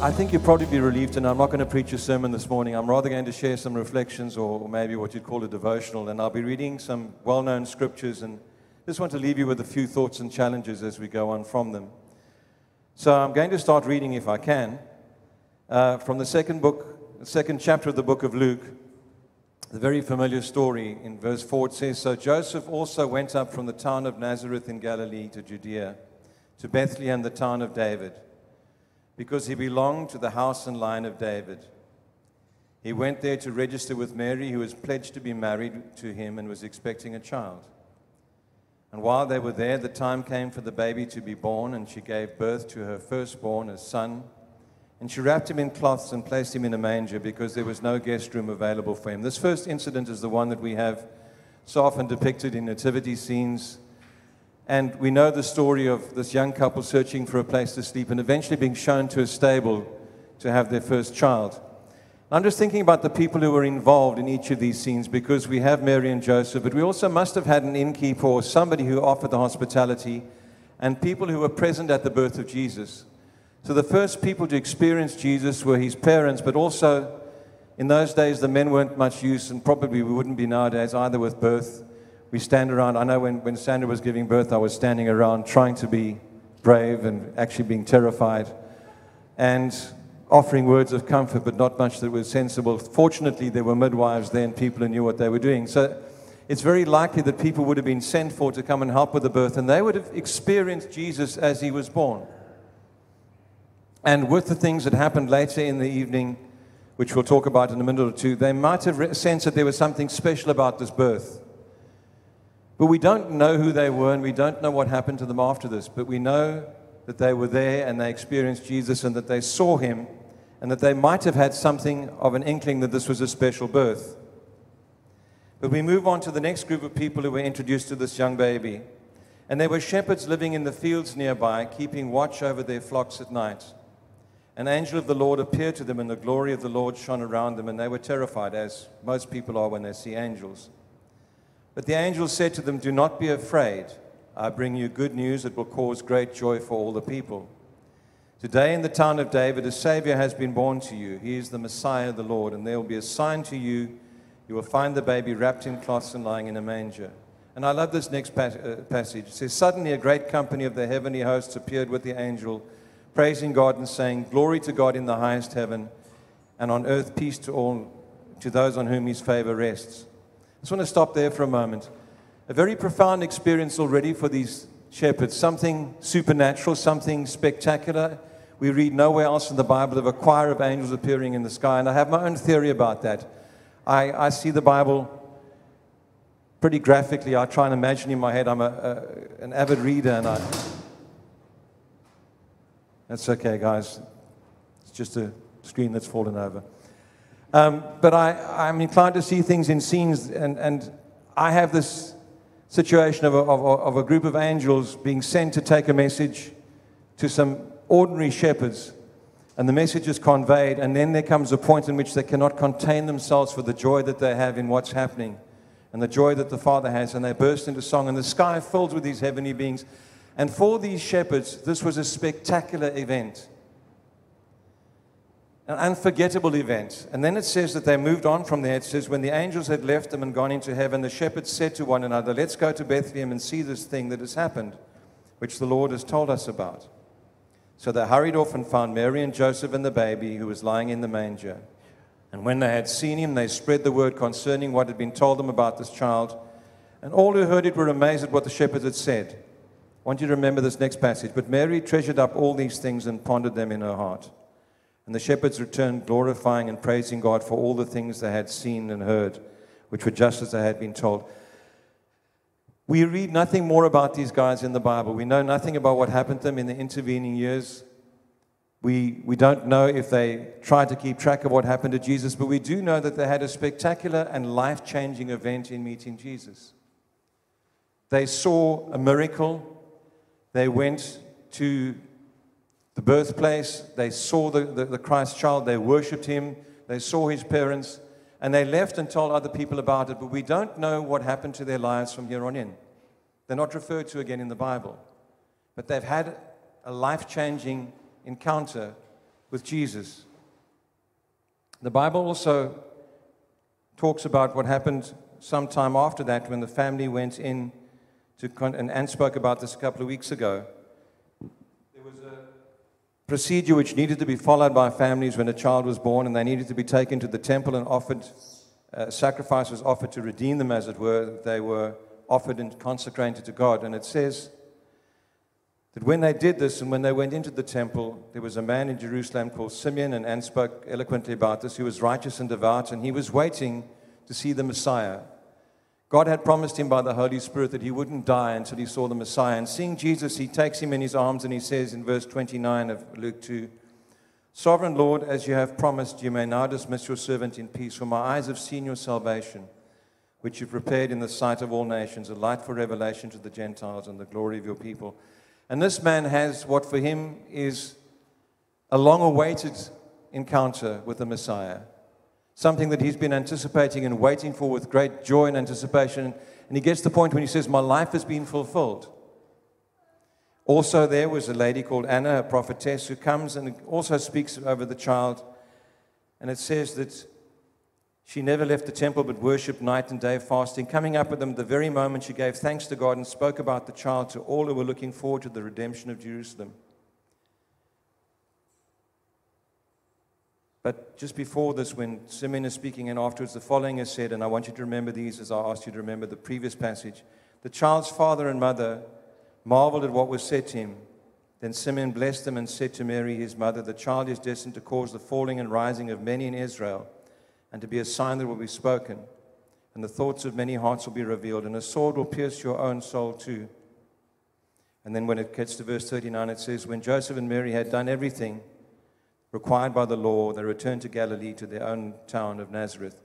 I think you'll probably be relieved, and I'm not going to preach a sermon this morning. I'm rather going to share some reflections, or maybe what you'd call a devotional, and I'll be reading some well known scriptures and just want to leave you with a few thoughts and challenges as we go on from them. So I'm going to start reading, if I can, uh, from the second book, the second chapter of the book of Luke, the very familiar story. In verse 4, it says So Joseph also went up from the town of Nazareth in Galilee to Judea, to Bethlehem, the town of David because he belonged to the house and line of David. He went there to register with Mary, who was pledged to be married to him and was expecting a child. And while they were there, the time came for the baby to be born, and she gave birth to her firstborn, a son. And she wrapped him in cloths and placed him in a manger because there was no guest room available for him. This first incident is the one that we have so often depicted in nativity scenes and we know the story of this young couple searching for a place to sleep and eventually being shown to a stable to have their first child. I'm just thinking about the people who were involved in each of these scenes because we have Mary and Joseph, but we also must have had an innkeeper or somebody who offered the hospitality and people who were present at the birth of Jesus. So the first people to experience Jesus were his parents, but also in those days the men weren't much use, and probably we wouldn't be nowadays either with birth we stand around. I know when, when Sandra was giving birth, I was standing around trying to be brave and actually being terrified and offering words of comfort, but not much that was sensible. Fortunately, there were midwives there and people who knew what they were doing. So it's very likely that people would have been sent for to come and help with the birth, and they would have experienced Jesus as he was born. And with the things that happened later in the evening, which we'll talk about in a minute or two, they might have sensed that there was something special about this birth. But we don't know who they were and we don't know what happened to them after this. But we know that they were there and they experienced Jesus and that they saw him and that they might have had something of an inkling that this was a special birth. But we move on to the next group of people who were introduced to this young baby. And there were shepherds living in the fields nearby, keeping watch over their flocks at night. An angel of the Lord appeared to them, and the glory of the Lord shone around them, and they were terrified, as most people are when they see angels. But the angel said to them, Do not be afraid. I bring you good news that will cause great joy for all the people. Today in the town of David, a Savior has been born to you. He is the Messiah, the Lord, and there will be a sign to you. You will find the baby wrapped in cloths and lying in a manger. And I love this next uh, passage. It says, Suddenly a great company of the heavenly hosts appeared with the angel, praising God and saying, Glory to God in the highest heaven, and on earth peace to all, to those on whom his favor rests. I just want to stop there for a moment. A very profound experience already for these shepherds, something supernatural, something spectacular. We read nowhere else in the Bible of a choir of angels appearing in the sky, and I have my own theory about that. I, I see the Bible pretty graphically. I try and imagine in my head. I'm a, a, an avid reader, and I. That's okay, guys. It's just a screen that's fallen over. Um, but I, I'm inclined to see things in scenes, and, and I have this situation of a, of, of a group of angels being sent to take a message to some ordinary shepherds, and the message is conveyed, and then there comes a point in which they cannot contain themselves for the joy that they have in what's happening and the joy that the Father has, and they burst into song, and the sky fills with these heavenly beings. And for these shepherds, this was a spectacular event an unforgettable event. And then it says that they moved on from there. It says, when the angels had left them and gone into heaven, the shepherds said to one another, Let's go to Bethlehem and see this thing that has happened, which the Lord has told us about. So they hurried off and found Mary and Joseph and the baby who was lying in the manger. And when they had seen him, they spread the word concerning what had been told them about this child. And all who heard it were amazed at what the shepherds had said. I want you to remember this next passage. But Mary treasured up all these things and pondered them in her heart. And the shepherds returned, glorifying and praising God for all the things they had seen and heard, which were just as they had been told. We read nothing more about these guys in the Bible. We know nothing about what happened to them in the intervening years. We, we don't know if they tried to keep track of what happened to Jesus, but we do know that they had a spectacular and life changing event in meeting Jesus. They saw a miracle. They went to the birthplace. They saw the, the, the Christ child. They worshiped him. They saw his parents. And they left and told other people about it. But we don't know what happened to their lives from here on in. They're not referred to again in the Bible. But they've had a life changing encounter with Jesus. The Bible also talks about what happened sometime after that when the family went in to, and Anne spoke about this a couple of weeks ago. Procedure which needed to be followed by families when a child was born, and they needed to be taken to the temple and offered, uh, sacrifice was offered to redeem them, as it were. They were offered and consecrated to God. And it says that when they did this and when they went into the temple, there was a man in Jerusalem called Simeon, and Anne spoke eloquently about this, who was righteous and devout, and he was waiting to see the Messiah. God had promised him by the Holy Spirit that he wouldn't die until he saw the Messiah. And seeing Jesus, he takes him in his arms and he says in verse 29 of Luke 2 Sovereign Lord, as you have promised, you may now dismiss your servant in peace, for my eyes have seen your salvation, which you've prepared in the sight of all nations, a light for revelation to the Gentiles and the glory of your people. And this man has what for him is a long awaited encounter with the Messiah something that he's been anticipating and waiting for with great joy and anticipation. And he gets to the point when he says, My life has been fulfilled. Also, there was a lady called Anna, a prophetess, who comes and also speaks over the child. And it says that she never left the temple but worshiped night and day, fasting, coming up with them the very moment she gave thanks to God and spoke about the child to all who were looking forward to the redemption of Jerusalem. But just before this, when Simeon is speaking, and afterwards, the following is said, and I want you to remember these as I asked you to remember the previous passage. The child's father and mother marveled at what was said to him. Then Simeon blessed them and said to Mary, his mother, The child is destined to cause the falling and rising of many in Israel, and to be a sign that will be spoken. And the thoughts of many hearts will be revealed, and a sword will pierce your own soul too. And then when it gets to verse 39, it says, When Joseph and Mary had done everything, required by the law, they returned to Galilee to their own town of Nazareth.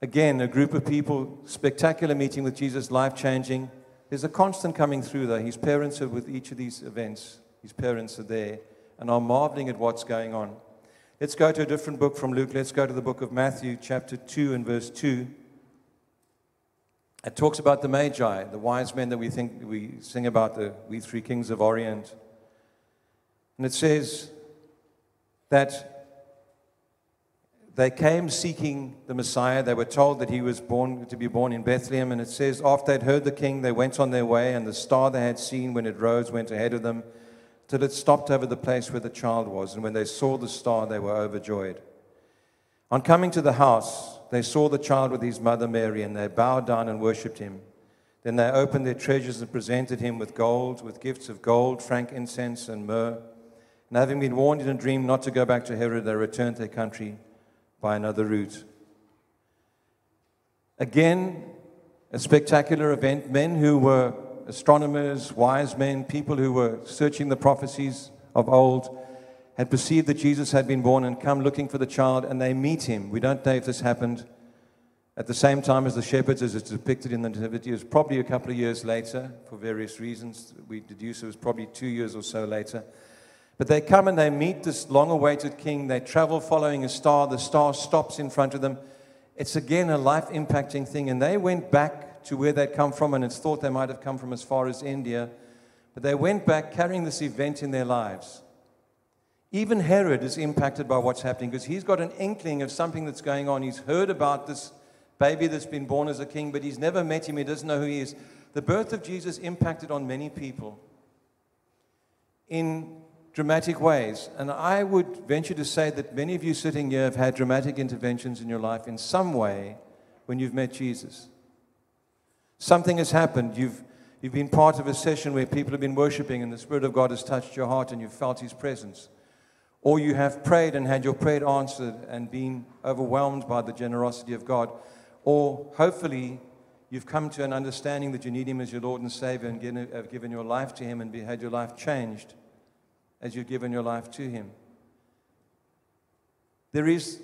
Again, a group of people, spectacular meeting with Jesus, life changing. There's a constant coming through, though. His parents are with each of these events, his parents are there and are marveling at what's going on. Let's go to a different book from Luke. Let's go to the book of Matthew, chapter 2, and verse 2. It talks about the Magi, the wise men that we think we sing about, the we three kings of Orient. And it says, that they came seeking the Messiah. They were told that he was born to be born in Bethlehem. And it says, after they'd heard the king, they went on their way, and the star they had seen when it rose went ahead of them till it stopped over the place where the child was. And when they saw the star, they were overjoyed. On coming to the house, they saw the child with his mother Mary, and they bowed down and worshipped him. Then they opened their treasures and presented him with gold, with gifts of gold, frankincense, and myrrh. And having been warned in a dream not to go back to Herod, they returned to their country by another route. Again, a spectacular event. Men who were astronomers, wise men, people who were searching the prophecies of old had perceived that Jesus had been born and come looking for the child, and they meet him. We don't know if this happened at the same time as the shepherds, as it's depicted in the Nativity. It was probably a couple of years later for various reasons. We deduce it was probably two years or so later. But they come and they meet this long awaited king. They travel following a star. The star stops in front of them. It's again a life impacting thing. And they went back to where they'd come from, and it's thought they might have come from as far as India. But they went back carrying this event in their lives. Even Herod is impacted by what's happening because he's got an inkling of something that's going on. He's heard about this baby that's been born as a king, but he's never met him. He doesn't know who he is. The birth of Jesus impacted on many people. In dramatic ways. And I would venture to say that many of you sitting here have had dramatic interventions in your life in some way when you've met Jesus. Something has happened. You've, you've been part of a session where people have been worshiping and the Spirit of God has touched your heart and you've felt His presence. Or you have prayed and had your prayer answered and been overwhelmed by the generosity of God. Or hopefully you've come to an understanding that you need Him as your Lord and Savior and have given your life to Him and had your life changed as you've given your life to Him. There is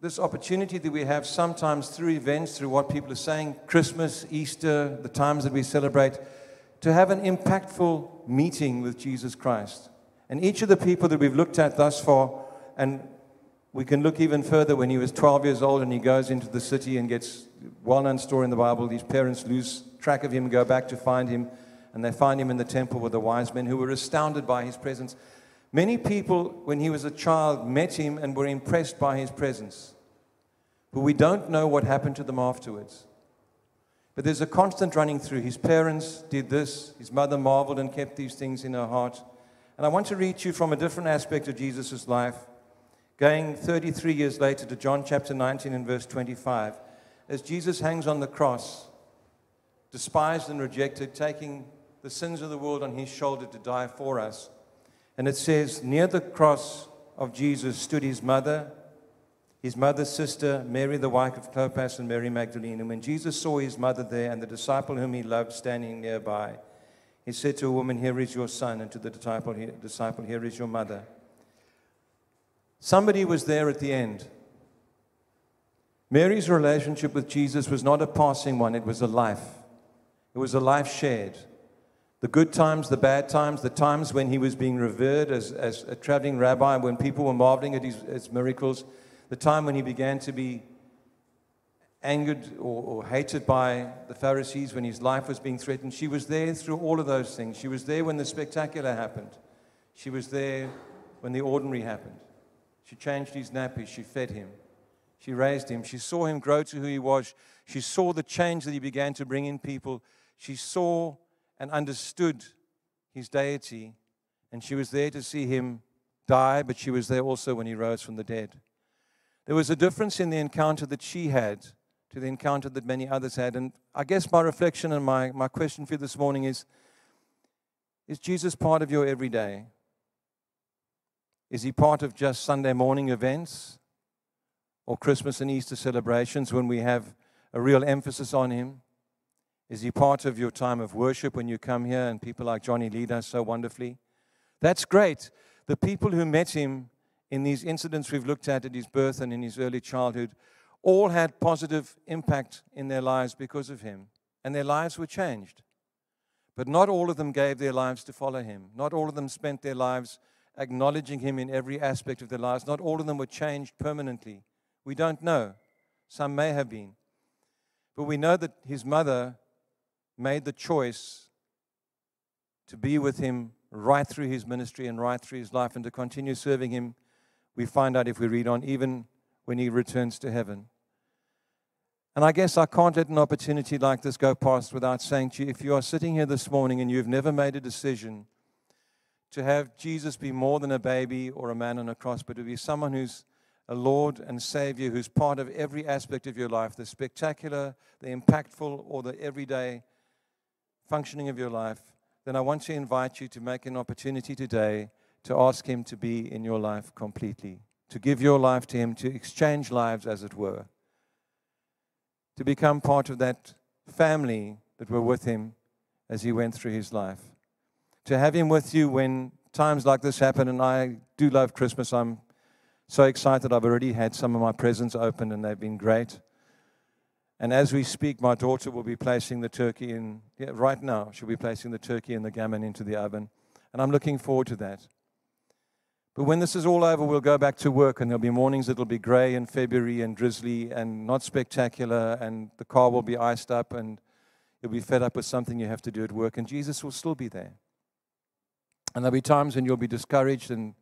this opportunity that we have sometimes through events, through what people are saying, Christmas, Easter, the times that we celebrate, to have an impactful meeting with Jesus Christ. And each of the people that we've looked at thus far, and we can look even further when he was 12 years old and he goes into the city and gets well known story in the Bible. His parents lose track of him, go back to find him and they find him in the temple with the wise men who were astounded by his presence. Many people, when he was a child, met him and were impressed by his presence. But we don't know what happened to them afterwards. But there's a constant running through. His parents did this, his mother marveled and kept these things in her heart. And I want to read you from a different aspect of Jesus' life, going 33 years later to John chapter 19 and verse 25. As Jesus hangs on the cross, despised and rejected, taking the sins of the world on his shoulder to die for us. And it says, Near the cross of Jesus stood his mother, his mother's sister, Mary, the wife of Clopas, and Mary Magdalene. And when Jesus saw his mother there and the disciple whom he loved standing nearby, he said to a woman, Here is your son, and to the disciple, disciple Here is your mother. Somebody was there at the end. Mary's relationship with Jesus was not a passing one, it was a life. It was a life shared. The good times, the bad times, the times when he was being revered as, as a traveling rabbi, when people were marveling at his, his miracles, the time when he began to be angered or, or, hated by the Pharisees, when his life was being threatened. She was there through all of those things. She was there when the spectacular happened. She was there when the ordinary happened. She changed his nappy. She fed him. She raised him. She saw him grow to who he was. She saw the change that he began to bring in people. She saw and understood his deity, and she was there to see him die, but she was there also when he rose from the dead. There was a difference in the encounter that she had to the encounter that many others had. And I guess my reflection and my, my question for you this morning is Is Jesus part of your everyday? Is he part of just Sunday morning events or Christmas and Easter celebrations when we have a real emphasis on him? Is he part of your time of worship when you come here and people like Johnny lead us so wonderfully? That's great. The people who met him in these incidents we've looked at at his birth and in his early childhood all had positive impact in their lives because of him, and their lives were changed. But not all of them gave their lives to follow him. Not all of them spent their lives acknowledging him in every aspect of their lives. Not all of them were changed permanently. We don't know. Some may have been. But we know that his mother made the choice to be with him right through his ministry and right through his life and to continue serving him, we find out if we read on, even when he returns to heaven. And I guess I can't let an opportunity like this go past without saying to you if you are sitting here this morning and you've never made a decision to have Jesus be more than a baby or a man on a cross, but to be someone who's a Lord and Savior who's part of every aspect of your life the spectacular, the impactful, or the everyday functioning of your life, then I want to invite you to make an opportunity today to ask Him to be in your life completely, to give your life to Him, to exchange lives, as it were, to become part of that family that were with Him as He went through His life, to have Him with you when times like this happen. And I do love Christmas. I'm so excited. I've already had some of my presents open, and they've been great. And as we speak, my daughter will be placing the turkey in, yeah, right now, she'll be placing the turkey and the gammon into the oven. And I'm looking forward to that. But when this is all over, we'll go back to work, and there'll be mornings that'll be gray and February and drizzly and not spectacular, and the car will be iced up, and you'll be fed up with something you have to do at work, and Jesus will still be there. And there'll be times when you'll be discouraged and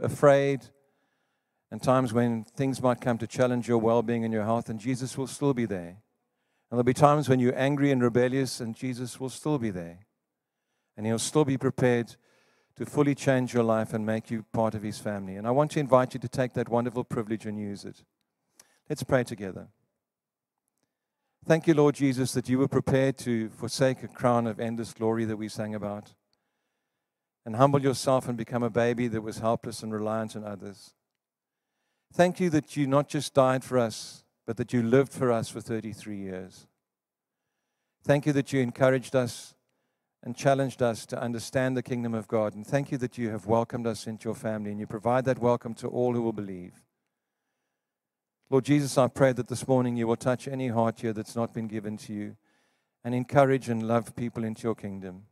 afraid, and times when things might come to challenge your well being and your health, and Jesus will still be there. And there'll be times when you're angry and rebellious, and Jesus will still be there. And He'll still be prepared to fully change your life and make you part of His family. And I want to invite you to take that wonderful privilege and use it. Let's pray together. Thank you, Lord Jesus, that you were prepared to forsake a crown of endless glory that we sang about and humble yourself and become a baby that was helpless and reliant on others. Thank you that you not just died for us, but that you lived for us for 33 years. Thank you that you encouraged us and challenged us to understand the kingdom of God. And thank you that you have welcomed us into your family and you provide that welcome to all who will believe. Lord Jesus, I pray that this morning you will touch any heart here that's not been given to you and encourage and love people into your kingdom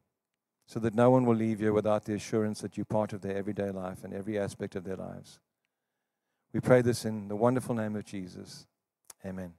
so that no one will leave here without the assurance that you're part of their everyday life and every aspect of their lives. We pray this in the wonderful name of Jesus. Amen.